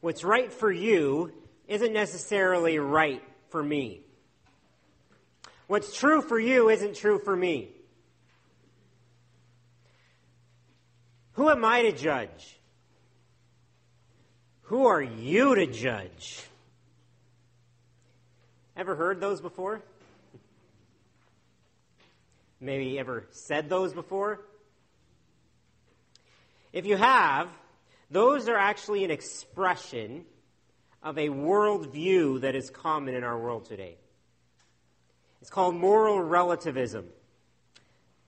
what's right for you isn't necessarily right for me. What's true for you isn't true for me. Who am I to judge? Who are you to judge? Ever heard those before? Maybe ever said those before? If you have, those are actually an expression of a worldview that is common in our world today. It's called moral relativism.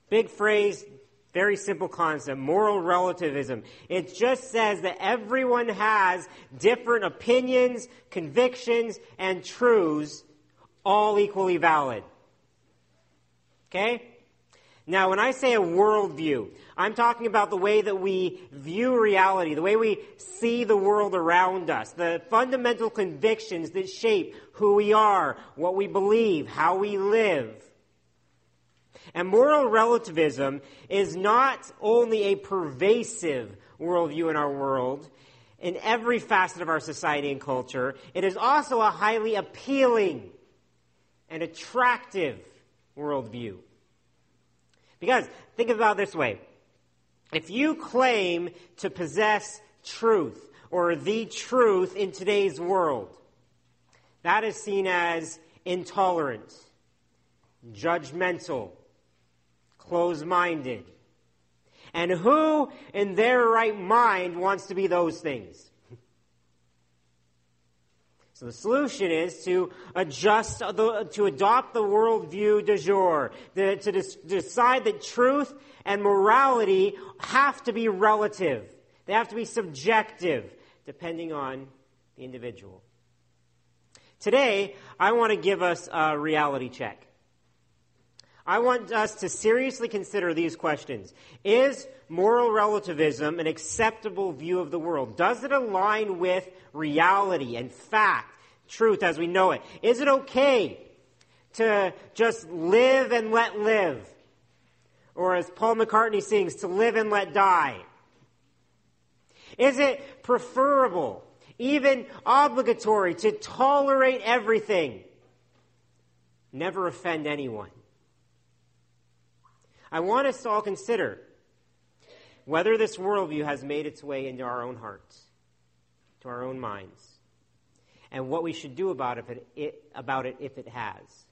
Big phrase, very simple concept. Moral relativism. It just says that everyone has different opinions, convictions, and truths, all equally valid. Okay? Now, when I say a worldview, I'm talking about the way that we view reality, the way we see the world around us, the fundamental convictions that shape who we are, what we believe, how we live. And moral relativism is not only a pervasive worldview in our world, in every facet of our society and culture, it is also a highly appealing and attractive worldview. Because think about this way. If you claim to possess truth or the truth in today's world, that is seen as intolerant, judgmental, closed minded. And who in their right mind wants to be those things? So the solution is to adjust, the, to adopt the worldview du jour, to des, decide that truth and morality have to be relative. They have to be subjective, depending on the individual. Today, I want to give us a reality check. I want us to seriously consider these questions. Is moral relativism an acceptable view of the world? Does it align with reality and fact, truth as we know it? Is it okay to just live and let live? Or as Paul McCartney sings, to live and let die? Is it preferable, even obligatory, to tolerate everything? Never offend anyone. I want us to all consider whether this worldview has made its way into our own hearts, to our own minds, and what we should do about it, about it if it has.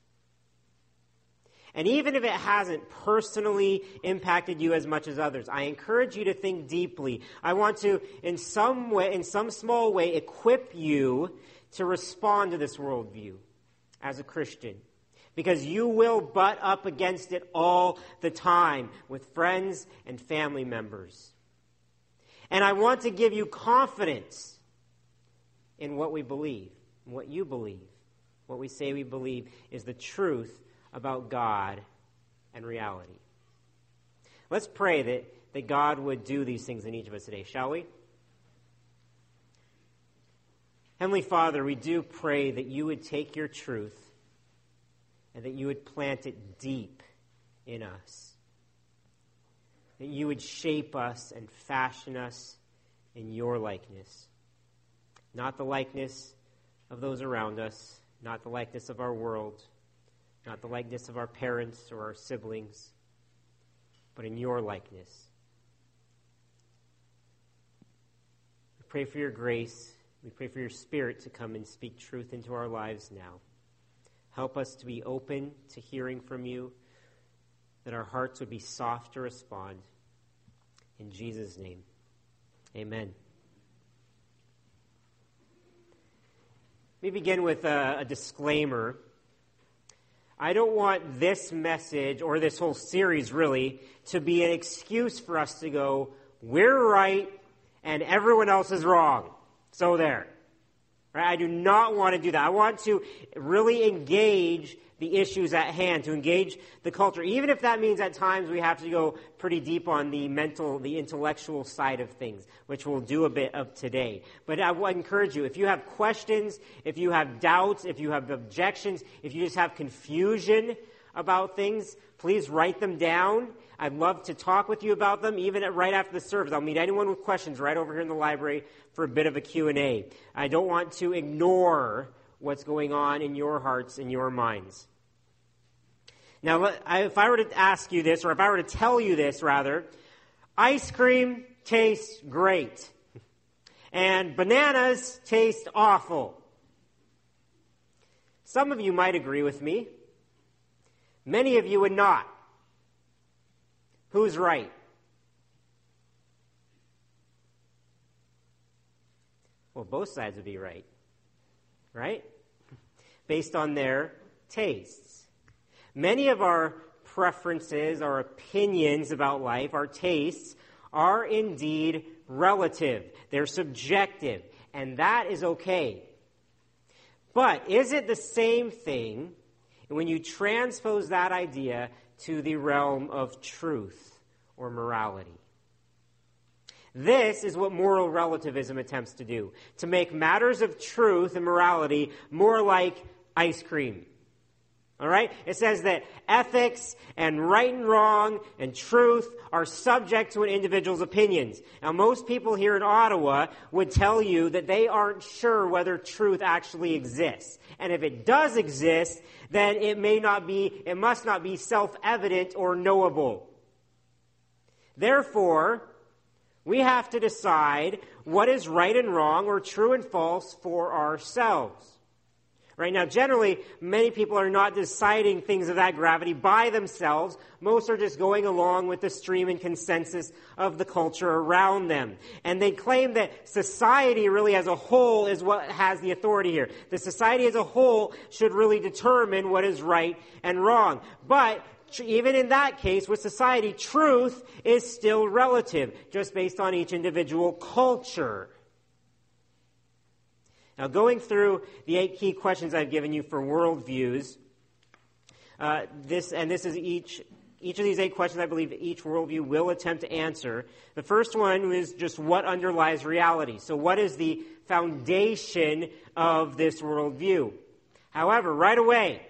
And even if it hasn't personally impacted you as much as others, I encourage you to think deeply. I want to, in some way, in some small way, equip you to respond to this worldview as a Christian because you will butt up against it all the time with friends and family members. And I want to give you confidence in what we believe, what you believe. What we say we believe is the truth about God and reality. Let's pray that, that God would do these things in each of us today, shall we? Heavenly Father, we do pray that you would take your truth and that you would plant it deep in us. That you would shape us and fashion us in your likeness. Not the likeness of those around us, not the likeness of our world, not the likeness of our parents or our siblings, but in your likeness. We pray for your grace. We pray for your spirit to come and speak truth into our lives now. Help us to be open to hearing from you, that our hearts would be soft to respond. In Jesus' name, amen. Let me begin with a, a disclaimer. I don't want this message, or this whole series really, to be an excuse for us to go, we're right and everyone else is wrong. So there. Right? I do not want to do that. I want to really engage the issues at hand, to engage the culture, even if that means at times we have to go pretty deep on the mental, the intellectual side of things, which we'll do a bit of today. But I will encourage you, if you have questions, if you have doubts, if you have objections, if you just have confusion about things, please write them down. I'd love to talk with you about them, even right after the service. I'll meet anyone with questions right over here in the library for a bit of a Q&A. I don't want to ignore what's going on in your hearts and your minds. Now, if I were to ask you this, or if I were to tell you this, rather, ice cream tastes great, and bananas taste awful. Some of you might agree with me. Many of you would not. Who's right? Well, both sides would be right. Right? Based on their tastes. Many of our preferences, our opinions about life, our tastes, are indeed relative. They're subjective. And that is okay. But is it the same thing when you transpose that idea to the realm of truth or morality? This is what moral relativism attempts to do to make matters of truth and morality more like ice cream. All right? It says that ethics and right and wrong and truth are subject to an individual's opinions. Now, most people here in Ottawa would tell you that they aren't sure whether truth actually exists. And if it does exist, then it may not be, it must not be self-evident or knowable. Therefore, we have to decide what is right and wrong or true and false for ourselves. Right now, generally, many people are not deciding things of that gravity by themselves. Most are just going along with the stream and consensus of the culture around them. And they claim that society really as a whole is what has the authority here. The society as a whole should really determine what is right and wrong. But even in that case, with society, truth is still relative, just based on each individual culture. Now, going through the eight key questions I've given you for worldviews, uh, this and this is each each of these eight questions. I believe each worldview will attempt to answer. The first one is just what underlies reality. So, what is the foundation of this worldview? However, right away,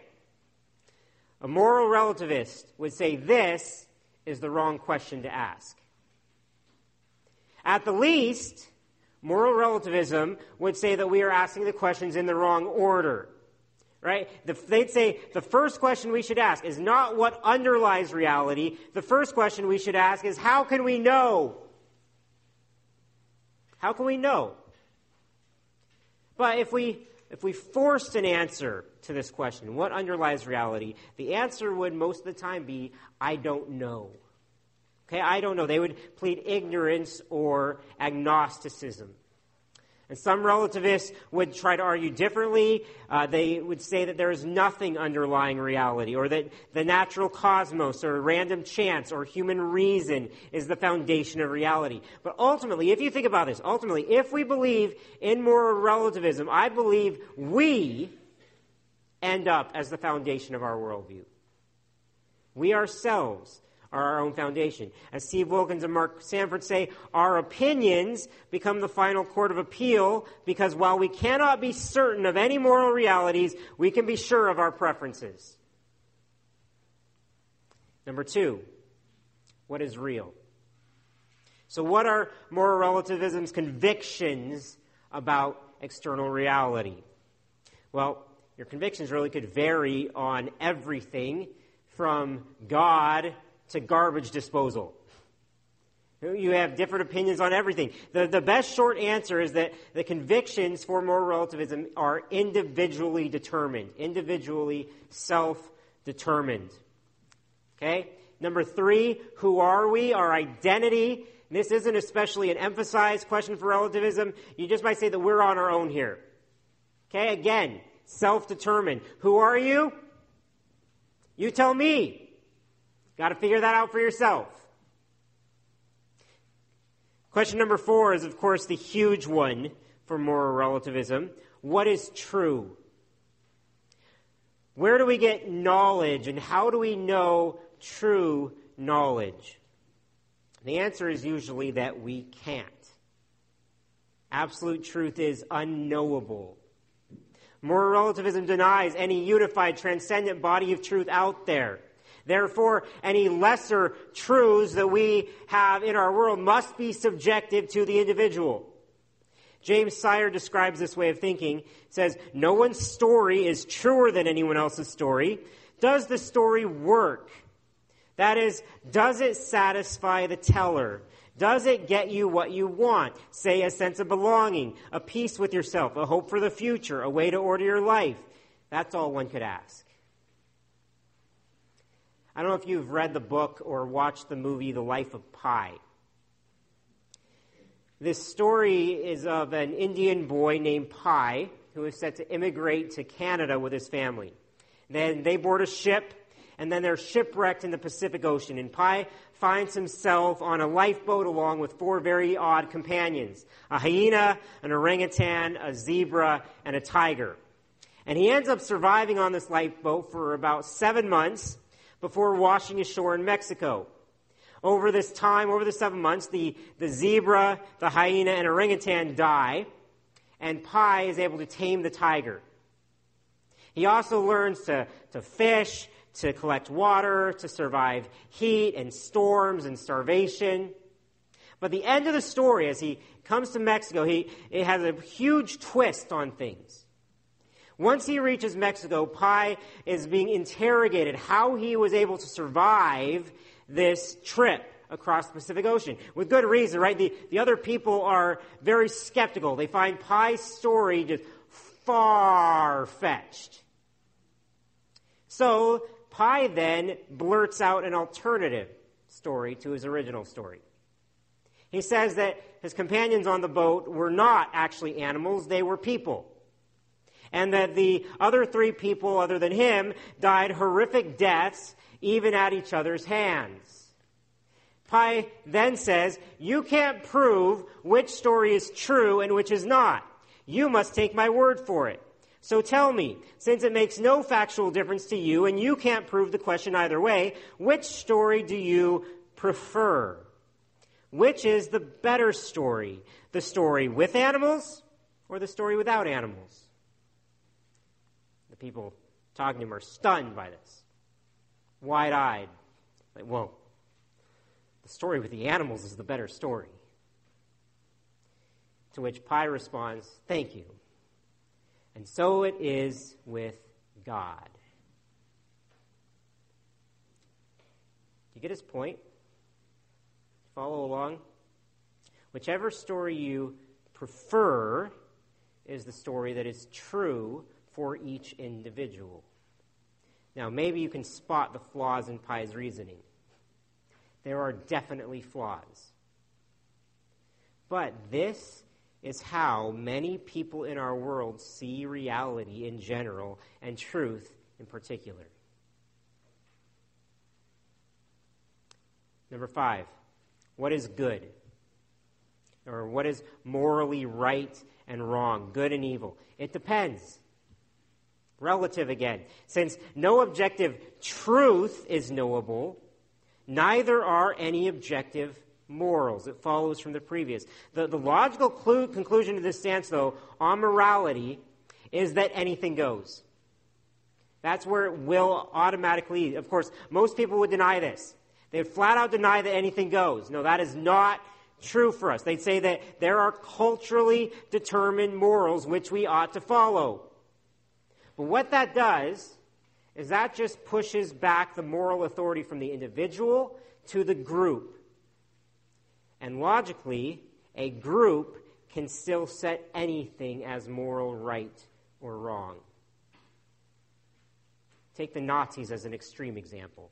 a moral relativist would say this is the wrong question to ask. At the least, Moral relativism would say that we are asking the questions in the wrong order. Right? The, they'd say the first question we should ask is not what underlies reality. The first question we should ask is how can we know? How can we know? But if we if we forced an answer to this question, what underlies reality, the answer would most of the time be, I don't know. Okay, I don't know. They would plead ignorance or agnosticism. And some relativists would try to argue differently. Uh, they would say that there is nothing underlying reality, or that the natural cosmos, or random chance, or human reason is the foundation of reality. But ultimately, if you think about this, ultimately, if we believe in moral relativism, I believe we end up as the foundation of our worldview. We ourselves are our own foundation. As Steve Wilkins and Mark Sanford say, our opinions become the final court of appeal because while we cannot be certain of any moral realities, we can be sure of our preferences. Number two, what is real? So, what are moral relativism's convictions about external reality? Well, your convictions really could vary on everything from God to garbage disposal. You have different opinions on everything. The, the best short answer is that the convictions for moral relativism are individually determined, individually self determined. Okay? Number three, who are we? Our identity. This isn't especially an emphasized question for relativism. You just might say that we're on our own here. Okay? Again, self determined. Who are you? You tell me. Got to figure that out for yourself. Question number four is, of course, the huge one for moral relativism. What is true? Where do we get knowledge and how do we know true knowledge? The answer is usually that we can't. Absolute truth is unknowable. Moral relativism denies any unified, transcendent body of truth out there. Therefore, any lesser truths that we have in our world must be subjective to the individual. James Sire describes this way of thinking. Says, No one's story is truer than anyone else's story. Does the story work? That is, does it satisfy the teller? Does it get you what you want? Say a sense of belonging, a peace with yourself, a hope for the future, a way to order your life. That's all one could ask. I don't know if you've read the book or watched the movie The Life of Pi. This story is of an Indian boy named Pi who is set to immigrate to Canada with his family. Then they board a ship, and then they're shipwrecked in the Pacific Ocean. And Pi finds himself on a lifeboat along with four very odd companions a hyena, an orangutan, a zebra, and a tiger. And he ends up surviving on this lifeboat for about seven months before washing ashore in Mexico. Over this time, over the seven months, the, the zebra, the hyena, and orangutan die, and Pi is able to tame the tiger. He also learns to, to fish, to collect water, to survive heat and storms and starvation. But the end of the story, as he comes to Mexico, he, it has a huge twist on things. Once he reaches Mexico, Pi is being interrogated how he was able to survive this trip across the Pacific Ocean. With good reason, right? The, the other people are very skeptical. They find Pi's story just far fetched. So, Pi then blurts out an alternative story to his original story. He says that his companions on the boat were not actually animals, they were people. And that the other three people, other than him, died horrific deaths even at each other's hands. Pi then says, You can't prove which story is true and which is not. You must take my word for it. So tell me, since it makes no factual difference to you and you can't prove the question either way, which story do you prefer? Which is the better story? The story with animals or the story without animals? People talking to him are stunned by this wide eyed. Like, whoa, the story with the animals is the better story. To which Pi responds, Thank you. And so it is with God. You get his point? Follow along. Whichever story you prefer is the story that is true for each individual. Now, maybe you can spot the flaws in Pi's reasoning. There are definitely flaws. But this is how many people in our world see reality in general and truth in particular. Number five, what is good? Or what is morally right and wrong, good and evil? It depends. Relative again. Since no objective truth is knowable, neither are any objective morals. It follows from the previous. The, the logical clu- conclusion to this stance, though, on morality is that anything goes. That's where it will automatically, of course, most people would deny this. They would flat out deny that anything goes. No, that is not true for us. They'd say that there are culturally determined morals which we ought to follow. But what that does is that just pushes back the moral authority from the individual to the group. And logically, a group can still set anything as moral right or wrong. Take the Nazis as an extreme example.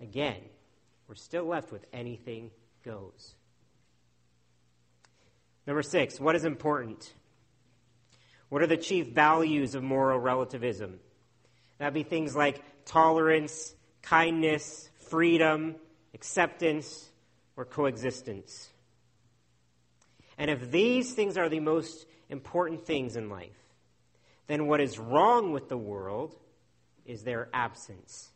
Again, we're still left with anything goes. Number six, what is important? What are the chief values of moral relativism? That'd be things like tolerance, kindness, freedom, acceptance, or coexistence. And if these things are the most important things in life, then what is wrong with the world is their absence.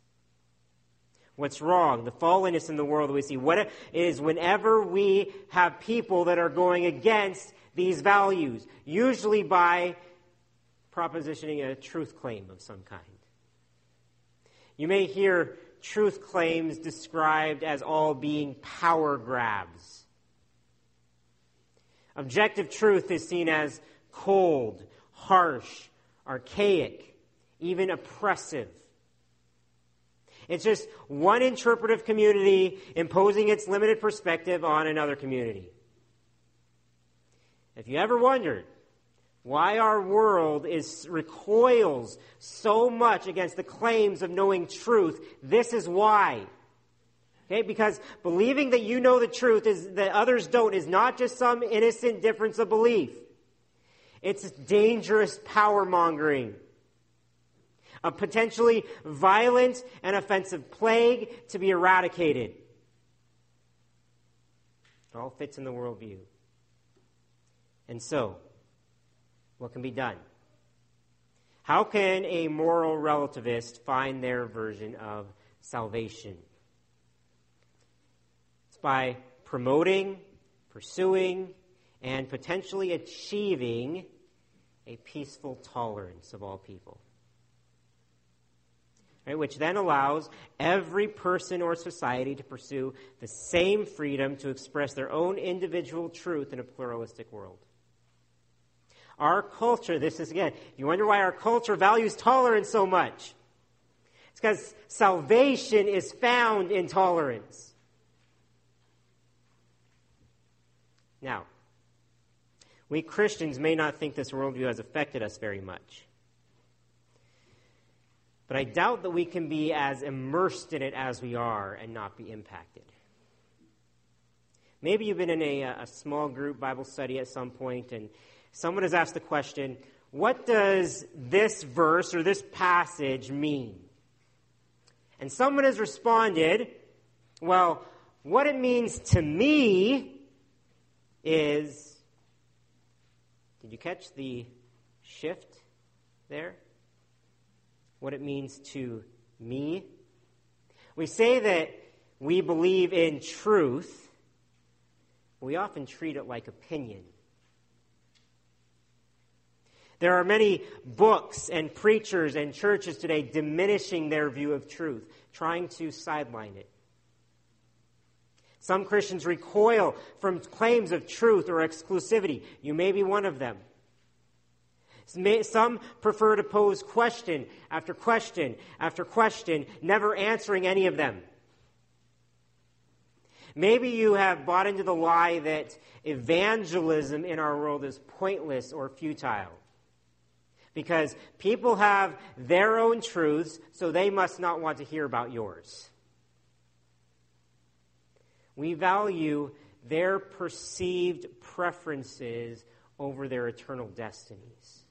What's wrong? The fallenness in the world we see. What is whenever we have people that are going against these values, usually by propositioning a truth claim of some kind. You may hear truth claims described as all being power grabs. Objective truth is seen as cold, harsh, archaic, even oppressive. It's just one interpretive community imposing its limited perspective on another community. If you ever wondered why our world is recoils so much against the claims of knowing truth, this is why. Okay, because believing that you know the truth is that others don't is not just some innocent difference of belief. It's dangerous power mongering. A potentially violent and offensive plague to be eradicated. It all fits in the worldview. And so, what can be done? How can a moral relativist find their version of salvation? It's by promoting, pursuing, and potentially achieving a peaceful tolerance of all people. Right, which then allows every person or society to pursue the same freedom to express their own individual truth in a pluralistic world. Our culture, this is again, you wonder why our culture values tolerance so much. It's because salvation is found in tolerance. Now, we Christians may not think this worldview has affected us very much. But I doubt that we can be as immersed in it as we are and not be impacted. Maybe you've been in a, a small group Bible study at some point and someone has asked the question, what does this verse or this passage mean? And someone has responded, well, what it means to me is. Did you catch the shift there? What it means to me? We say that we believe in truth, we often treat it like opinion. There are many books and preachers and churches today diminishing their view of truth, trying to sideline it. Some Christians recoil from claims of truth or exclusivity. You may be one of them. Some prefer to pose question after question after question, never answering any of them. Maybe you have bought into the lie that evangelism in our world is pointless or futile. Because people have their own truths, so they must not want to hear about yours. We value their perceived preferences over their eternal destinies.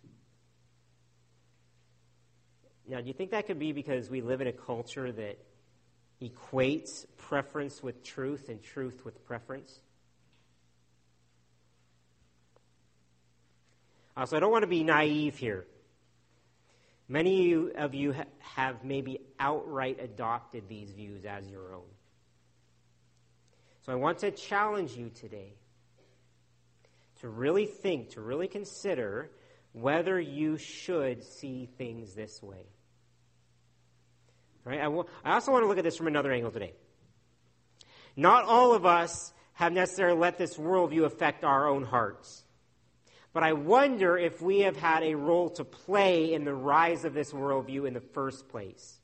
Now, do you think that could be because we live in a culture that equates preference with truth and truth with preference? Uh, also, I don't want to be naive here. Many of you have maybe outright adopted these views as your own. So I want to challenge you today to really think, to really consider whether you should see things this way. Right? I, I also want to look at this from another angle today. Not all of us have necessarily let this worldview affect our own hearts. But I wonder if we have had a role to play in the rise of this worldview in the first place.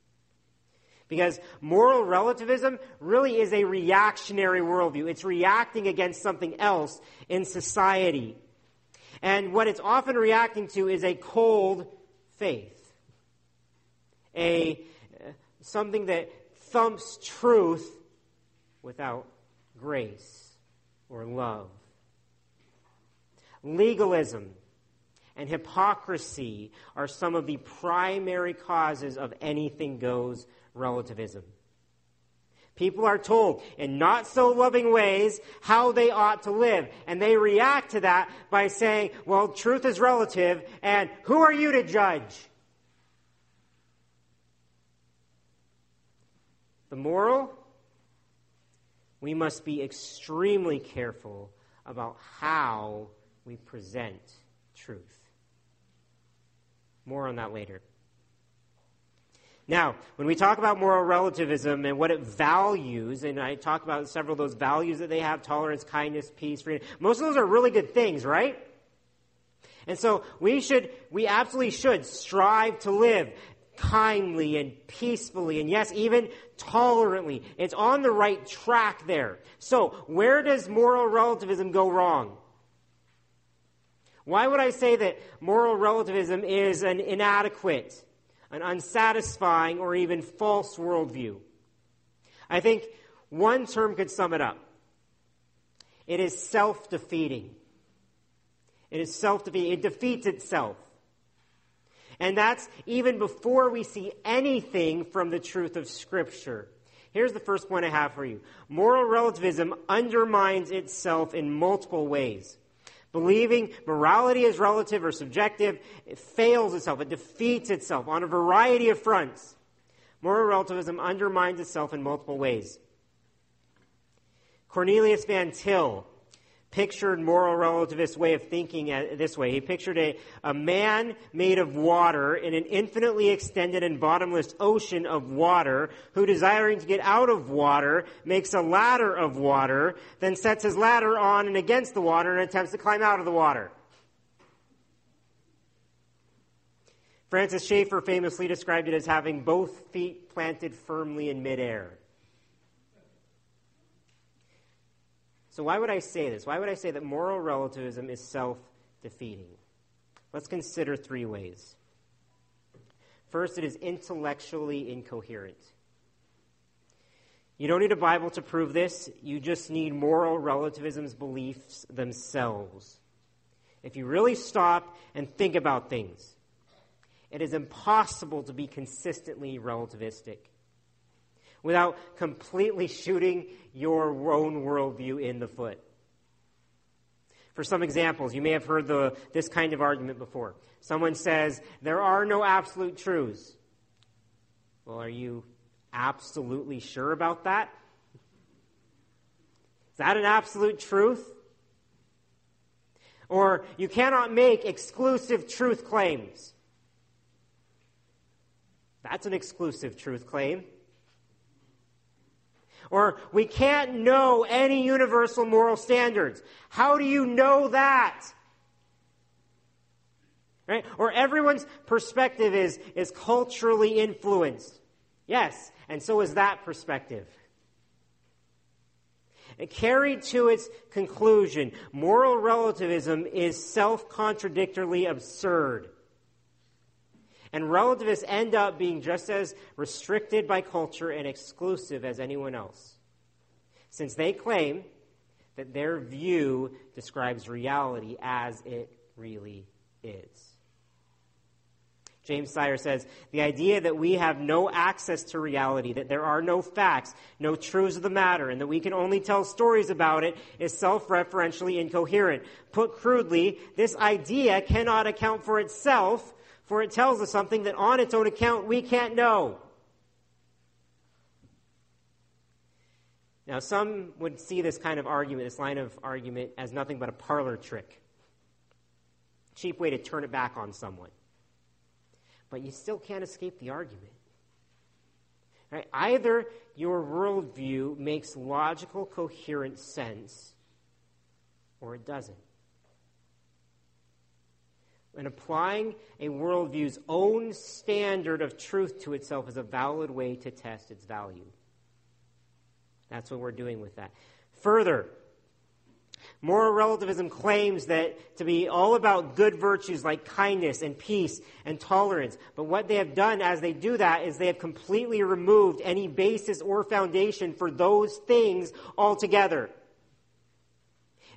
Because moral relativism really is a reactionary worldview. It's reacting against something else in society. And what it's often reacting to is a cold faith. A uh, something that thumps truth without grace or love legalism, and hypocrisy are some of the primary causes of anything goes relativism. People are told in not so loving ways how they ought to live, and they react to that by saying, well, truth is relative, and who are you to judge? The moral? We must be extremely careful about how we present truth. More on that later. Now, when we talk about moral relativism and what it values, and I talk about several of those values that they have tolerance, kindness, peace, freedom most of those are really good things, right? And so we should, we absolutely should strive to live kindly and peacefully and yes, even tolerantly. It's on the right track there. So where does moral relativism go wrong? Why would I say that moral relativism is an inadequate, an unsatisfying, or even false worldview? I think one term could sum it up. It is self defeating. It is self defeating. It defeats itself. And that's even before we see anything from the truth of Scripture. Here's the first point I have for you moral relativism undermines itself in multiple ways. Believing morality is relative or subjective, it fails itself, it defeats itself on a variety of fronts. Moral relativism undermines itself in multiple ways. Cornelius Van Til pictured moral relativist way of thinking uh, this way. He pictured a, a man made of water in an infinitely extended and bottomless ocean of water who desiring to get out of water makes a ladder of water, then sets his ladder on and against the water and attempts to climb out of the water. Francis Schaeffer famously described it as having both feet planted firmly in midair. So, why would I say this? Why would I say that moral relativism is self defeating? Let's consider three ways. First, it is intellectually incoherent. You don't need a Bible to prove this, you just need moral relativism's beliefs themselves. If you really stop and think about things, it is impossible to be consistently relativistic without completely shooting your own worldview in the foot. For some examples, you may have heard the, this kind of argument before. Someone says, There are no absolute truths. Well, are you absolutely sure about that? Is that an absolute truth? Or you cannot make exclusive truth claims. That's an exclusive truth claim. Or we can't know any universal moral standards. How do you know that? Right? Or everyone's perspective is, is culturally influenced. Yes, and so is that perspective. And carried to its conclusion, moral relativism is self contradictorily absurd. And relativists end up being just as restricted by culture and exclusive as anyone else, since they claim that their view describes reality as it really is. James Sire says, the idea that we have no access to reality, that there are no facts, no truths of the matter, and that we can only tell stories about it is self-referentially incoherent. Put crudely, this idea cannot account for itself for it tells us something that on its own account we can't know. Now, some would see this kind of argument, this line of argument, as nothing but a parlor trick. Cheap way to turn it back on someone. But you still can't escape the argument. Right? Either your worldview makes logical, coherent sense, or it doesn't and applying a worldview's own standard of truth to itself is a valid way to test its value. That's what we're doing with that. Further, moral relativism claims that to be all about good virtues like kindness and peace and tolerance. But what they have done as they do that is they have completely removed any basis or foundation for those things altogether.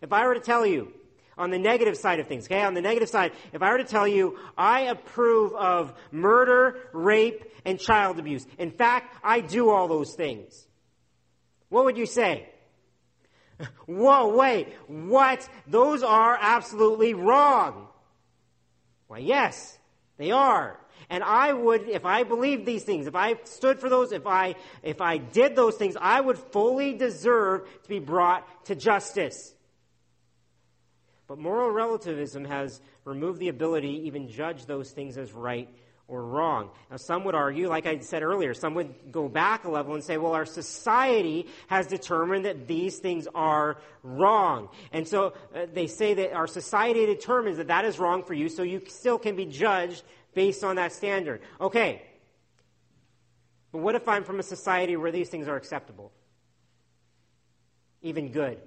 If I were to tell you on the negative side of things, okay? On the negative side, if I were to tell you, I approve of murder, rape, and child abuse. In fact, I do all those things. What would you say? Whoa, wait, what? Those are absolutely wrong. Why, yes, they are. And I would, if I believed these things, if I stood for those, if I, if I did those things, I would fully deserve to be brought to justice. But moral relativism has removed the ability to even judge those things as right or wrong. Now, some would argue, like I said earlier, some would go back a level and say, well, our society has determined that these things are wrong. And so uh, they say that our society determines that that is wrong for you, so you still can be judged based on that standard. Okay. But what if I'm from a society where these things are acceptable? Even good.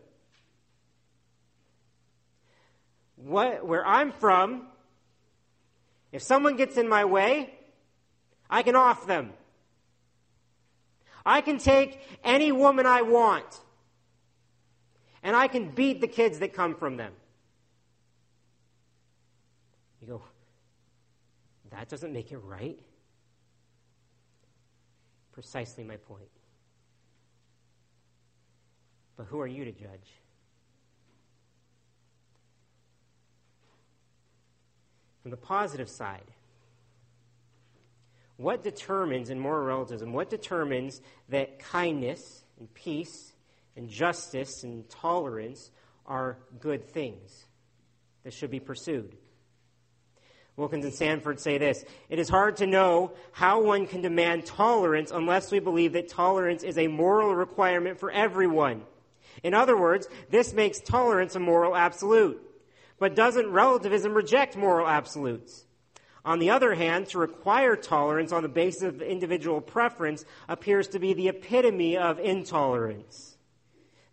What, where I'm from, if someone gets in my way, I can off them. I can take any woman I want, and I can beat the kids that come from them. You go, that doesn't make it right. Precisely my point. But who are you to judge? From the positive side, what determines in moral relativism, what determines that kindness and peace and justice and tolerance are good things that should be pursued? Wilkins and Sanford say this It is hard to know how one can demand tolerance unless we believe that tolerance is a moral requirement for everyone. In other words, this makes tolerance a moral absolute. But doesn't relativism reject moral absolutes? On the other hand, to require tolerance on the basis of individual preference appears to be the epitome of intolerance.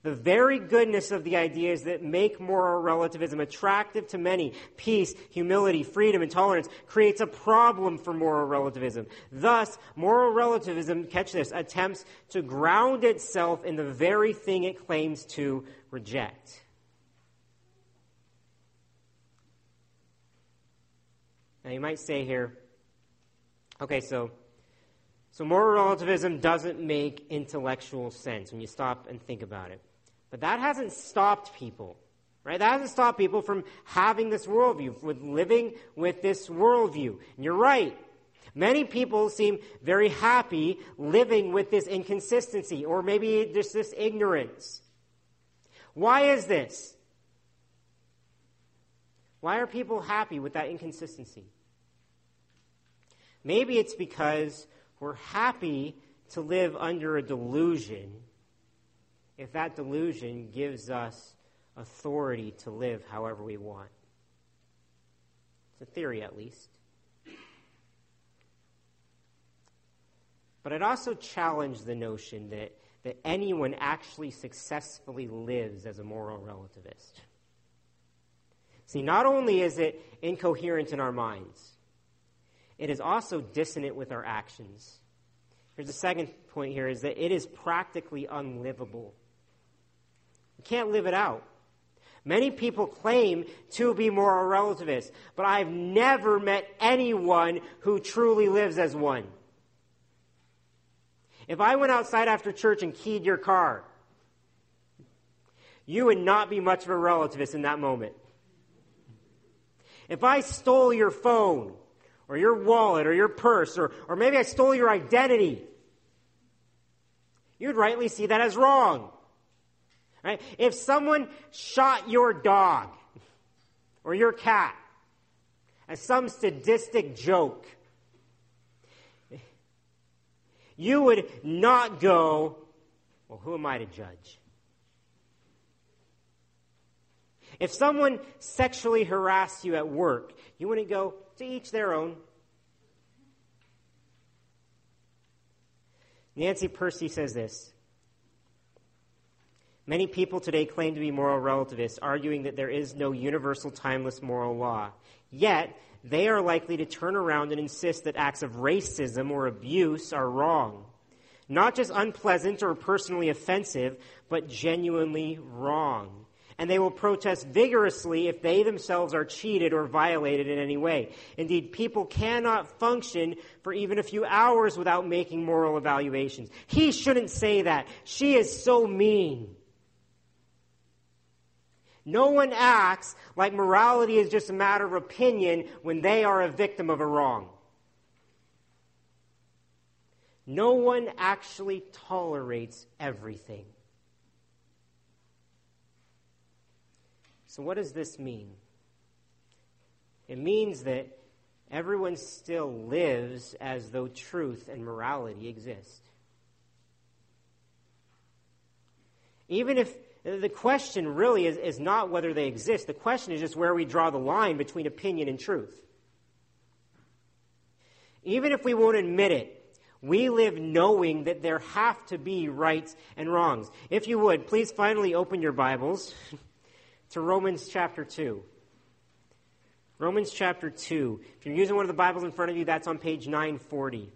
The very goodness of the ideas that make moral relativism attractive to many, peace, humility, freedom, and tolerance, creates a problem for moral relativism. Thus, moral relativism, catch this, attempts to ground itself in the very thing it claims to reject. Now you might say here, okay, so so moral relativism doesn't make intellectual sense when you stop and think about it. But that hasn't stopped people, right? That hasn't stopped people from having this worldview, with living with this worldview. And you're right. Many people seem very happy living with this inconsistency, or maybe just this ignorance. Why is this? Why are people happy with that inconsistency? Maybe it's because we're happy to live under a delusion if that delusion gives us authority to live however we want. It's a theory, at least. But I'd also challenge the notion that, that anyone actually successfully lives as a moral relativist. See, not only is it incoherent in our minds, it is also dissonant with our actions. Here's the second point here is that it is practically unlivable. You can't live it out. Many people claim to be moral relativists, but I've never met anyone who truly lives as one. If I went outside after church and keyed your car, you would not be much of a relativist in that moment. If I stole your phone, or your wallet, or your purse, or, or maybe I stole your identity, you'd rightly see that as wrong. Right? If someone shot your dog or your cat as some sadistic joke, you would not go, well, who am I to judge? If someone sexually harassed you at work, you wouldn't go, to each their own. Nancy Pearcey says this. Many people today claim to be moral relativists, arguing that there is no universal, timeless moral law. Yet, they are likely to turn around and insist that acts of racism or abuse are wrong. Not just unpleasant or personally offensive, but genuinely wrong and they will protest vigorously if they themselves are cheated or violated in any way. Indeed, people cannot function for even a few hours without making moral evaluations. He shouldn't say that. She is so mean. No one acts like morality is just a matter of opinion when they are a victim of a wrong. No one actually tolerates everything. So, what does this mean? It means that everyone still lives as though truth and morality exist. Even if the question really is, is not whether they exist, the question is just where we draw the line between opinion and truth. Even if we won't admit it, we live knowing that there have to be rights and wrongs. If you would, please finally open your Bibles to Romans chapter 2. Romans chapter 2. If you're using one of the Bibles in front of you, that's on page 940.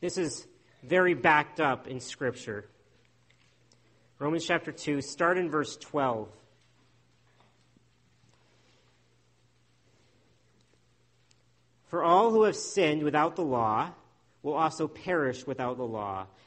This is very backed up in Scripture. Romans chapter 2, start in verse 12. For all who have sinned without the law will also perish without the law,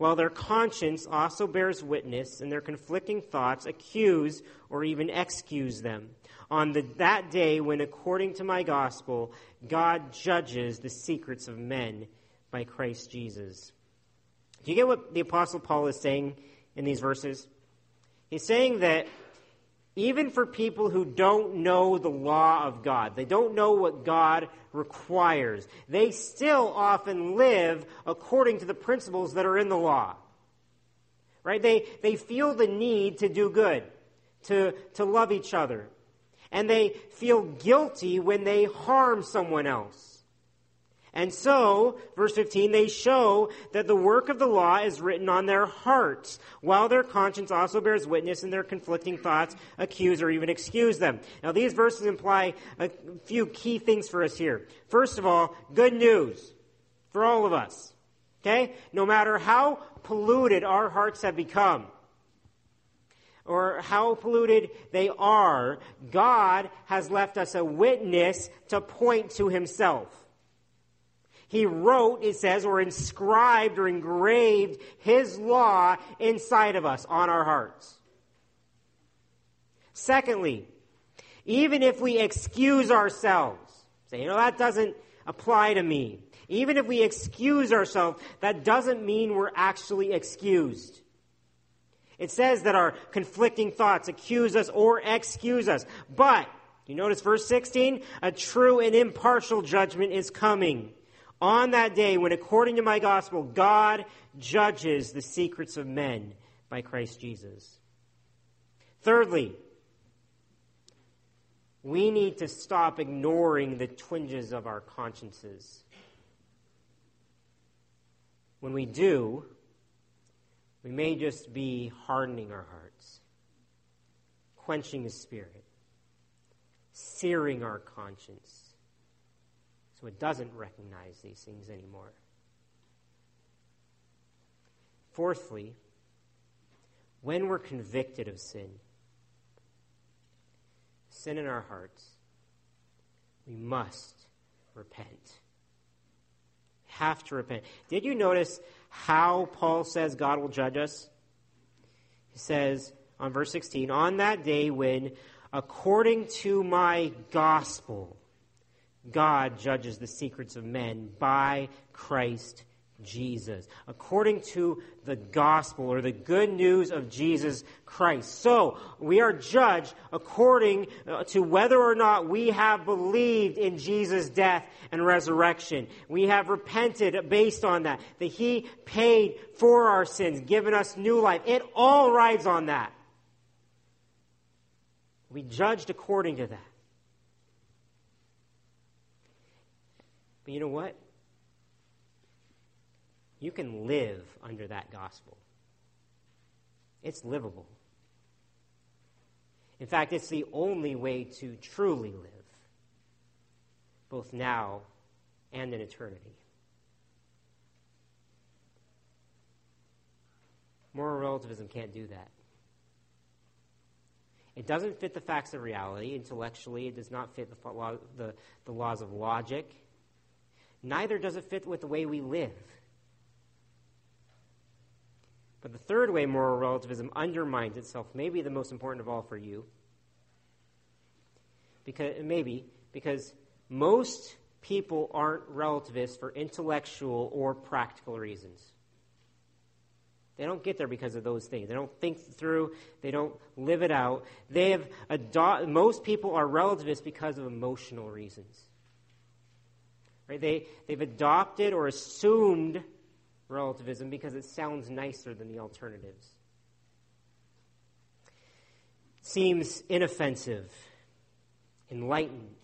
while their conscience also bears witness, and their conflicting thoughts accuse or even excuse them. On the, that day when, according to my gospel, God judges the secrets of men by Christ Jesus. Do you get what the Apostle Paul is saying in these verses? He's saying that even for people who don't know the law of God, they don't know what God requires, they still often live according to the principles that are in the law. Right? They, they feel the need to do good, to, to love each other. And they feel guilty when they harm someone else. And so, verse 15, they show that the work of the law is written on their hearts, while their conscience also bears witness and their conflicting thoughts accuse or even excuse them. Now, these verses imply a few key things for us here. First of all, good news for all of us. Okay? No matter how polluted our hearts have become, or how polluted they are, God has left us a witness to point to himself. He wrote, it says, or inscribed or engraved his law inside of us on our hearts. Secondly, even if we excuse ourselves, say, you know, that doesn't apply to me. Even if we excuse ourselves, that doesn't mean we're actually excused. It says that our conflicting thoughts accuse us or excuse us. But, you notice verse 16? A true and impartial judgment is coming on that day when, according to my gospel, God judges the secrets of men by Christ Jesus. Thirdly, we need to stop ignoring the twinges of our consciences. When we do, we may just be hardening our hearts, quenching the spirit, searing our conscience so it doesn't recognize these things anymore. Fourthly, when we're convicted of sin, sin in our hearts, we must repent. Have to repent. Did you notice how Paul says God will judge us? He says on verse 16, On that day when, according to my gospel, God judges the secrets of men by Christ Jesus, according to the gospel or the good news of Jesus Christ. So, we are judged according uh, to whether or not we have believed in Jesus' death and resurrection. We have repented based on that, that He paid for our sins, given us new life. It all rides on that. We judged according to that. But you know what? You can live under that gospel. It's livable. In fact, it's the only way to truly live, both now and in eternity. Moral relativism can't do that. It doesn't fit the facts of reality. Intellectually, it does not fit the, the, the laws of logic. Neither does it fit with the way we live. But the third way moral relativism undermines itself, maybe the most important of all for you, because maybe because most people aren't relativists for intellectual or practical reasons. They don't get there because of those things. They don't think through. They don't live it out. They have ado- most people are relativists because of emotional reasons. Right? They, they've adopted or assumed relativism because it sounds nicer than the alternatives. Seems inoffensive, enlightened,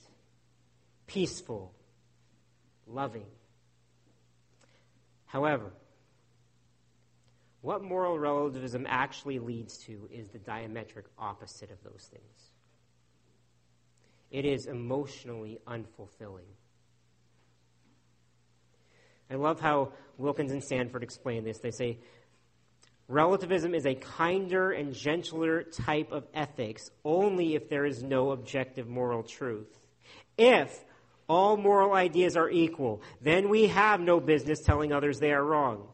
peaceful, loving. However, what moral relativism actually leads to is the diametric opposite of those things. It is emotionally unfulfilling. I love how Wilkens and Sanford explain this. They say, Relativism is a kinder and gentler type of ethics only if there is no objective moral truth. If all moral ideas are equal, then we have no business telling others they are wrong.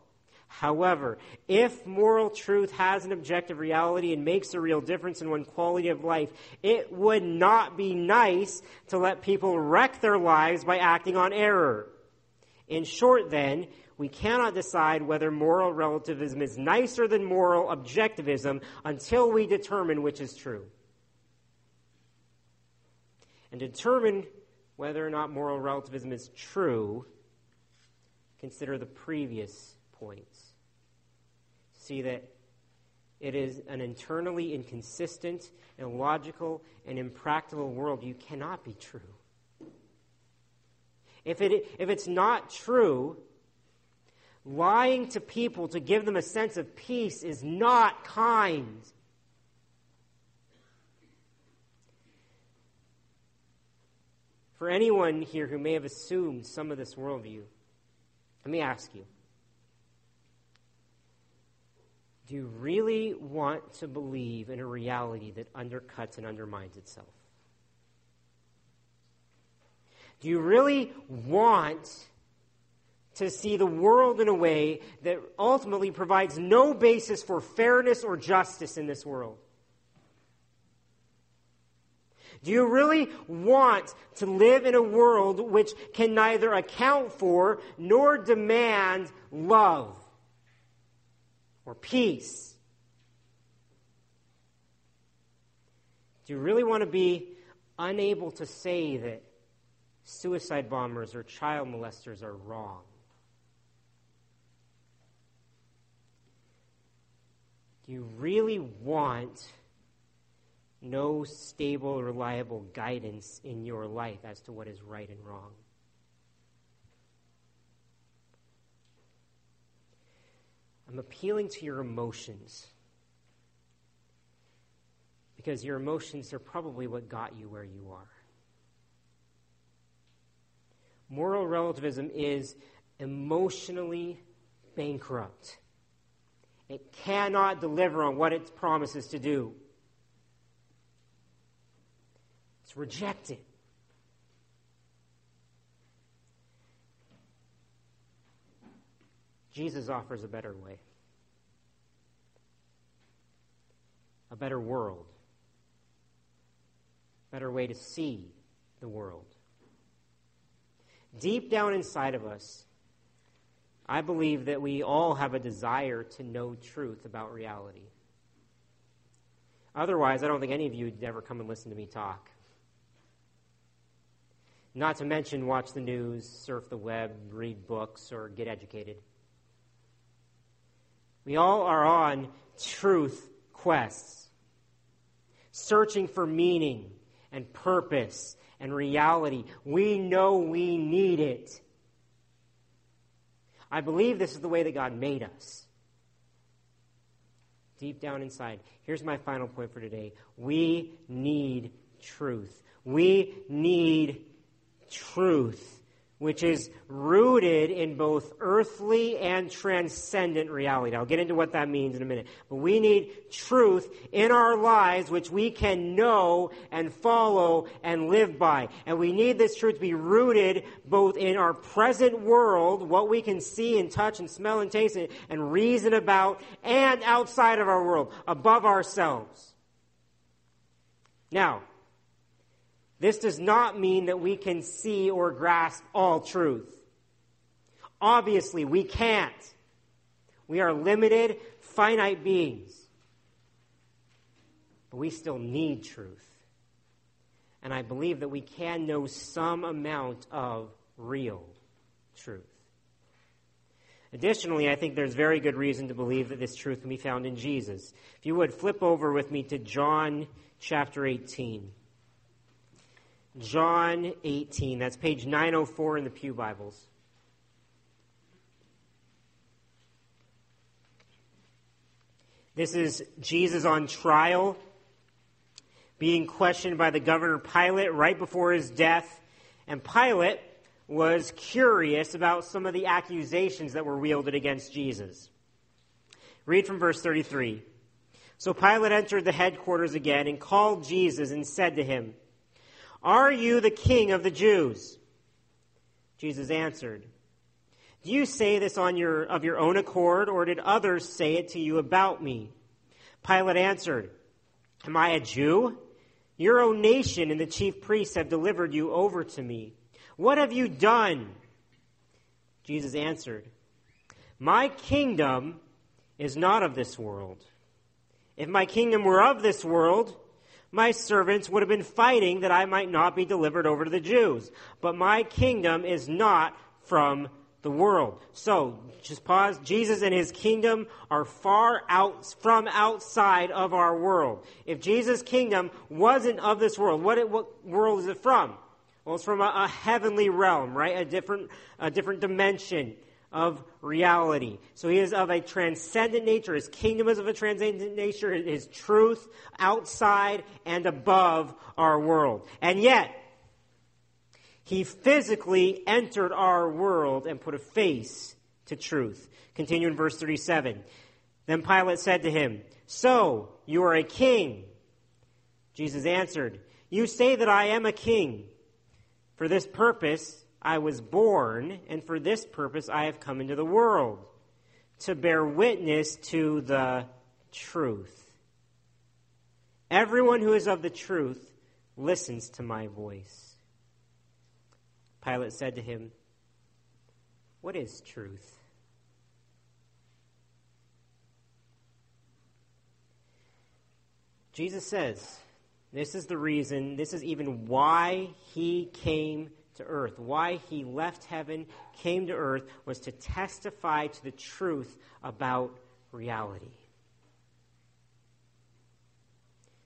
However, if moral truth has an objective reality and makes a real difference in one quality of life, it would not be nice to let people wreck their lives by acting on error. In short, then, we cannot decide whether moral relativism is nicer than moral objectivism until we determine which is true. And determine whether or not moral relativism is true, consider the previous points. See that it is an internally inconsistent, illogical, and impractical world. You cannot be true. If, it, if it's not true, lying to people to give them a sense of peace is not kind. For anyone here who may have assumed some of this worldview, let me ask you do you really want to believe in a reality that undercuts and undermines itself? Do you really want to see the world in a way that ultimately provides no basis for fairness or justice in this world? Do you really want to live in a world which can neither account for nor demand love or peace? Do you really want to be unable to say that suicide bombers or child molesters are wrong. Do you really want no stable, reliable guidance in your life as to what is right and wrong? I'm appealing to your emotions because your emotions are probably what got you where you are. Moral relativism is emotionally bankrupt. It cannot deliver on what it promises to do. It's rejected. Jesus offers a better way, a better world, a better way to see the world deep down inside of us, I believe that we all have a desire to know truth about reality. Otherwise, I don't think any of you would ever come and listen to me talk. Not to mention watch the news, surf the web, read books, or get educated. We all are on truth quests, searching for meaning and purpose and reality. We know we need it. I believe this is the way that God made us. Deep down inside. Here's my final point for today. We need truth. We need truth. Which is rooted in both earthly and transcendent reality. I'll get into what that means in a minute. But we need truth in our lives which we can know and follow and live by. And we need this truth to be rooted both in our present world, what we can see and touch and smell and taste and reason about, and outside of our world, above ourselves. Now, this does not mean that we can see or grasp all truth. Obviously, we can't. We are limited, finite beings. But we still need truth. And I believe that we can know some amount of real truth. Additionally, I think there's very good reason to believe that this truth can be found in Jesus. If you would flip over with me to John chapter 18. John 18. That's page 904 in the Pew Bibles. This is Jesus on trial, being questioned by the governor Pilate right before his death. And Pilate was curious about some of the accusations that were wielded against Jesus. Read from verse 33. So Pilate entered the headquarters again and called Jesus and said to him, are you the king of the Jews? Jesus answered, Do you say this on your, of your own accord, or did others say it to you about me? Pilate answered, Am I a Jew? Your own nation and the chief priests have delivered you over to me. What have you done? Jesus answered, My kingdom is not of this world. If my kingdom were of this world, my servants would have been fighting that I might not be delivered over to the Jews. But my kingdom is not from the world. So, just pause. Jesus and his kingdom are far out from outside of our world. If Jesus' kingdom wasn't of this world, what, it, what world is it from? Well, it's from a, a heavenly realm, right? A different, a different dimension of reality. So he is of a transcendent nature. His kingdom is of a transcendent nature. His truth outside and above our world. And yet, he physically entered our world and put a face to truth. Continue in verse 37. Then Pilate said to him, So, you are a king. Jesus answered, You say that I am a king. For this purpose, I was born, and for this purpose I have come into the world, to bear witness to the truth. Everyone who is of the truth listens to my voice. Pilate said to him, What is truth? Jesus says, This is the reason, this is even why he came to earth. Why he left heaven, came to earth, was to testify to the truth about reality.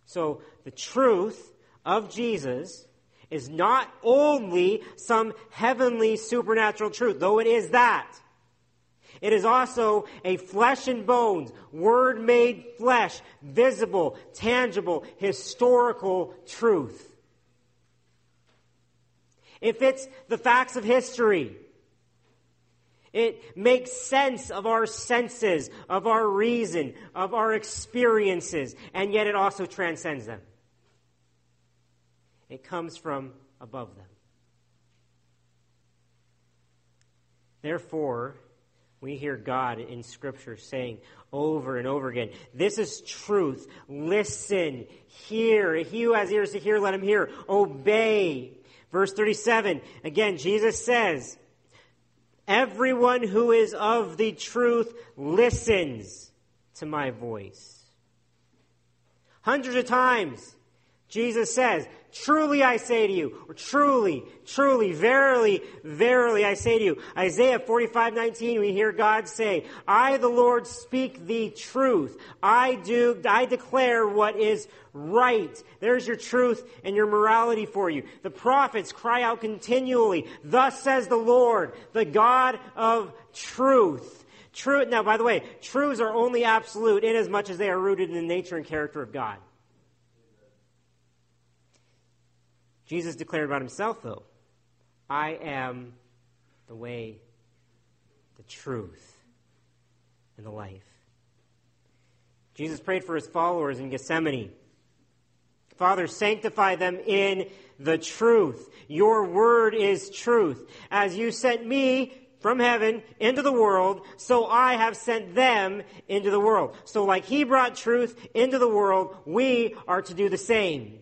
So the truth of Jesus is not only some heavenly supernatural truth, though it is that. It is also a flesh and bones, word made flesh, visible, tangible, historical truth. It fits the facts of history. It makes sense of our senses, of our reason, of our experiences, and yet it also transcends them. It comes from above them. Therefore, we hear God in Scripture saying over and over again, This is truth. Listen, hear. He who has ears to hear, let him hear. Obey. Verse 37, again, Jesus says, Everyone who is of the truth listens to my voice. Hundreds of times, Jesus says, Truly I say to you, or truly, truly, verily, verily I say to you. Isaiah 45, 19, we hear God say, I, the Lord, speak the truth. I do, I declare what is right. There's your truth and your morality for you. The prophets cry out continually, Thus says the Lord, the God of truth. True, now, by the way, truths are only absolute in as much as they are rooted in the nature and character of God. Jesus declared about himself, though, I am the way, the truth, and the life. Jesus prayed for his followers in Gethsemane. Father, sanctify them in the truth. Your word is truth. As you sent me from heaven into the world, so I have sent them into the world. So like he brought truth into the world, we are to do the same.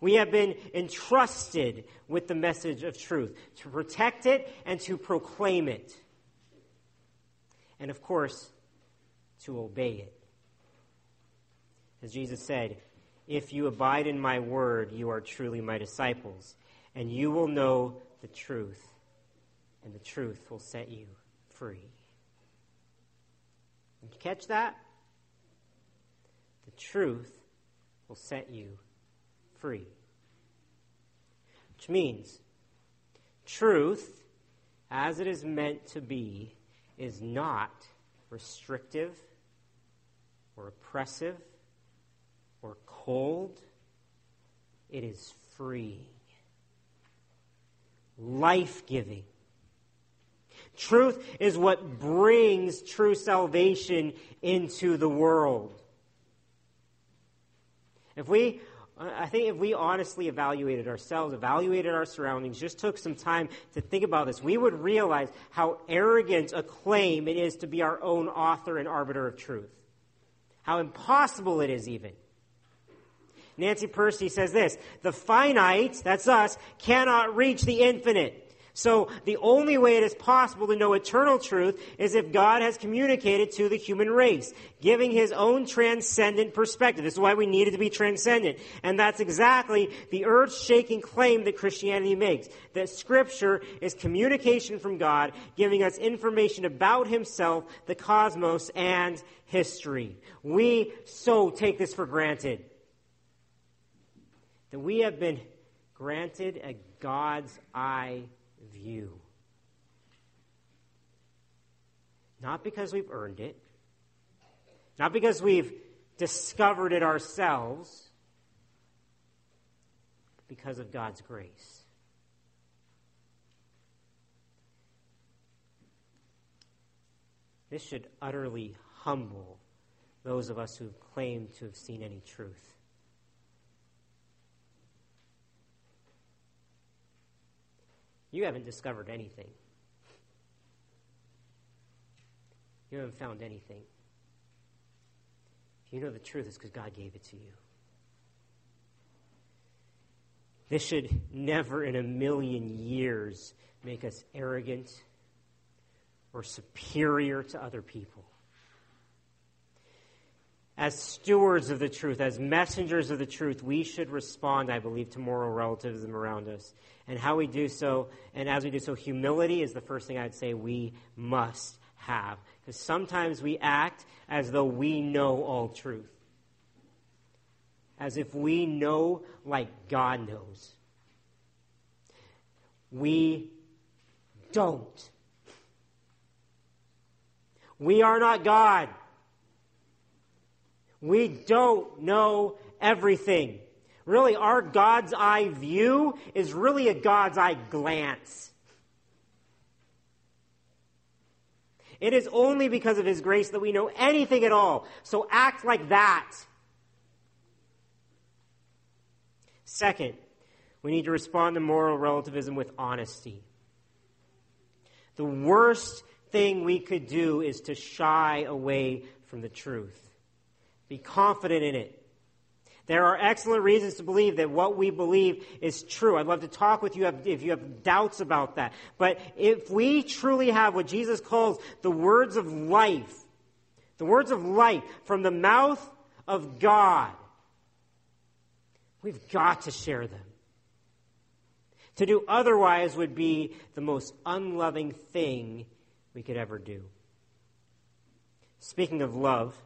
We have been entrusted with the message of truth, to protect it and to proclaim it. And of course, to obey it. As Jesus said, if you abide in my word, you are truly my disciples, and you will know the truth, and the truth will set you free. Did you catch that? The truth will set you free. Which means, truth, as it is meant to be, is not restrictive or oppressive or cold. It is free, life giving. Truth is what brings true salvation into the world. If we I think if we honestly evaluated ourselves, evaluated our surroundings, just took some time to think about this, we would realize how arrogant a claim it is to be our own author and arbiter of truth. How impossible it is, even. Nancy Pearcey says this The finite, that's us, cannot reach the infinite. So the only way it is possible to know eternal truth is if God has communicated to the human race, giving his own transcendent perspective. This is why we needed to be transcendent. And that's exactly the earth-shaking claim that Christianity makes. That scripture is communication from God, giving us information about himself, the cosmos, and history. We so take this for granted. That we have been granted a God's eye view. Not because we've earned it, not because we've discovered it ourselves, because of God's grace. This should utterly humble those of us who claim to have seen any truth. You haven't discovered anything. You haven't found anything. If you know the truth, it's because God gave it to you. This should never in a million years make us arrogant or superior to other people as stewards of the truth, as messengers of the truth, we should respond, I believe, to moral relativism around us. And how we do so, and as we do so, humility is the first thing I'd say we must have. Because sometimes we act as though we know all truth, as if we know like God knows. We don't. We are not God. We don't know everything. Really, our God's eye view is really a God's eye glance. It is only because of His grace that we know anything at all. So act like that. Second, we need to respond to moral relativism with honesty. The worst thing we could do is to shy away from the truth. Be confident in it. There are excellent reasons to believe that what we believe is true. I'd love to talk with you if you have doubts about that. But if we truly have what Jesus calls the words of life, the words of life from the mouth of God, we've got to share them. To do otherwise would be the most unloving thing we could ever do. Speaking of love,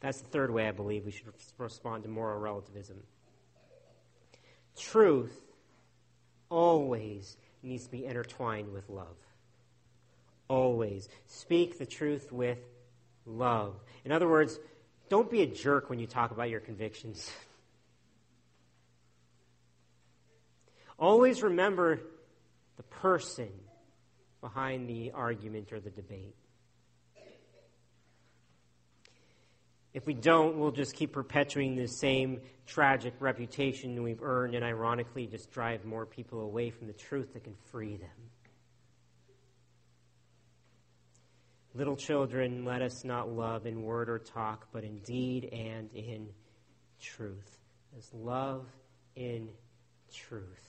that's the third way I believe we should respond to moral relativism. Truth always needs to be intertwined with love. Always. Speak the truth with love. In other words, don't be a jerk when you talk about your convictions. Always remember the person behind the argument or the debate. If we don't, we'll just keep perpetuating the same tragic reputation we've earned and ironically just drive more people away from the truth that can free them. Little children, let us not love in word or talk, but in deed and in truth. Let's love in truth.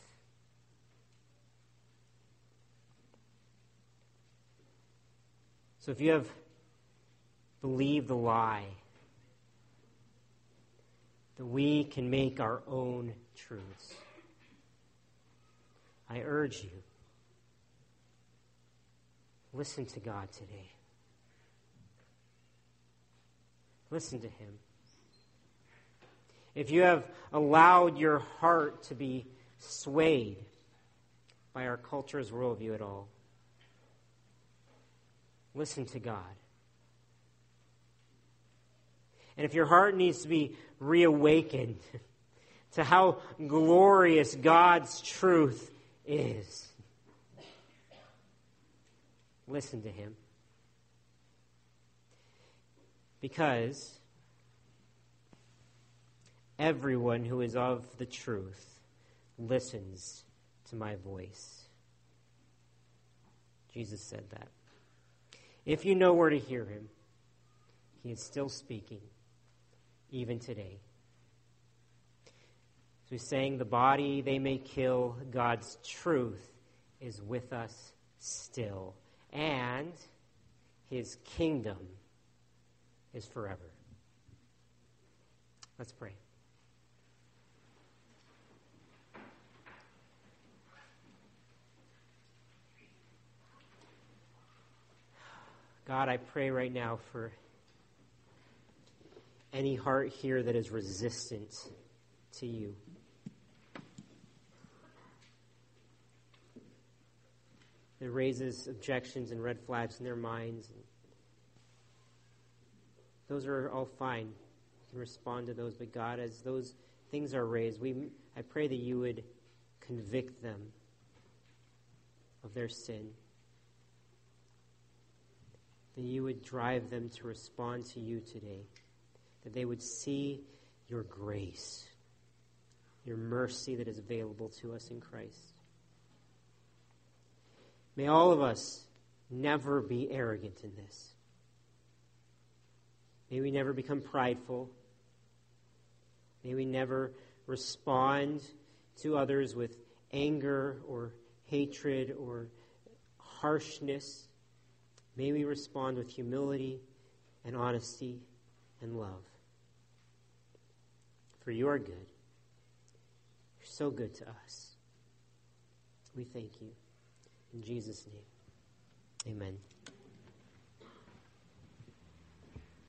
So if you have believed the lie, that we can make our own truths. I urge you, listen to God today. Listen to Him. If you have allowed your heart to be swayed by our culture's worldview at all, listen to God. And if your heart needs to be reawakened to how glorious God's truth is, listen to Him. Because everyone who is of the truth listens to my voice. Jesus said that. If you know where to hear him, he is still speaking even today. So he's saying the body they may kill, God's truth is with us still. And his kingdom is forever. Let's pray. God, I pray right now for any heart here that is resistant to you. That raises objections and red flags in their minds. Those are all fine. You can respond to those, but God, as those things are raised, we, I pray that you would convict them of their sin. That you would drive them to respond to you today that they would see your grace, your mercy that is available to us in Christ. May all of us never be arrogant in this. May we never become prideful. May we never respond to others with anger or hatred or harshness. May we respond with humility and honesty and love. For your good. You're so good to us. We thank you. In Jesus' name, amen.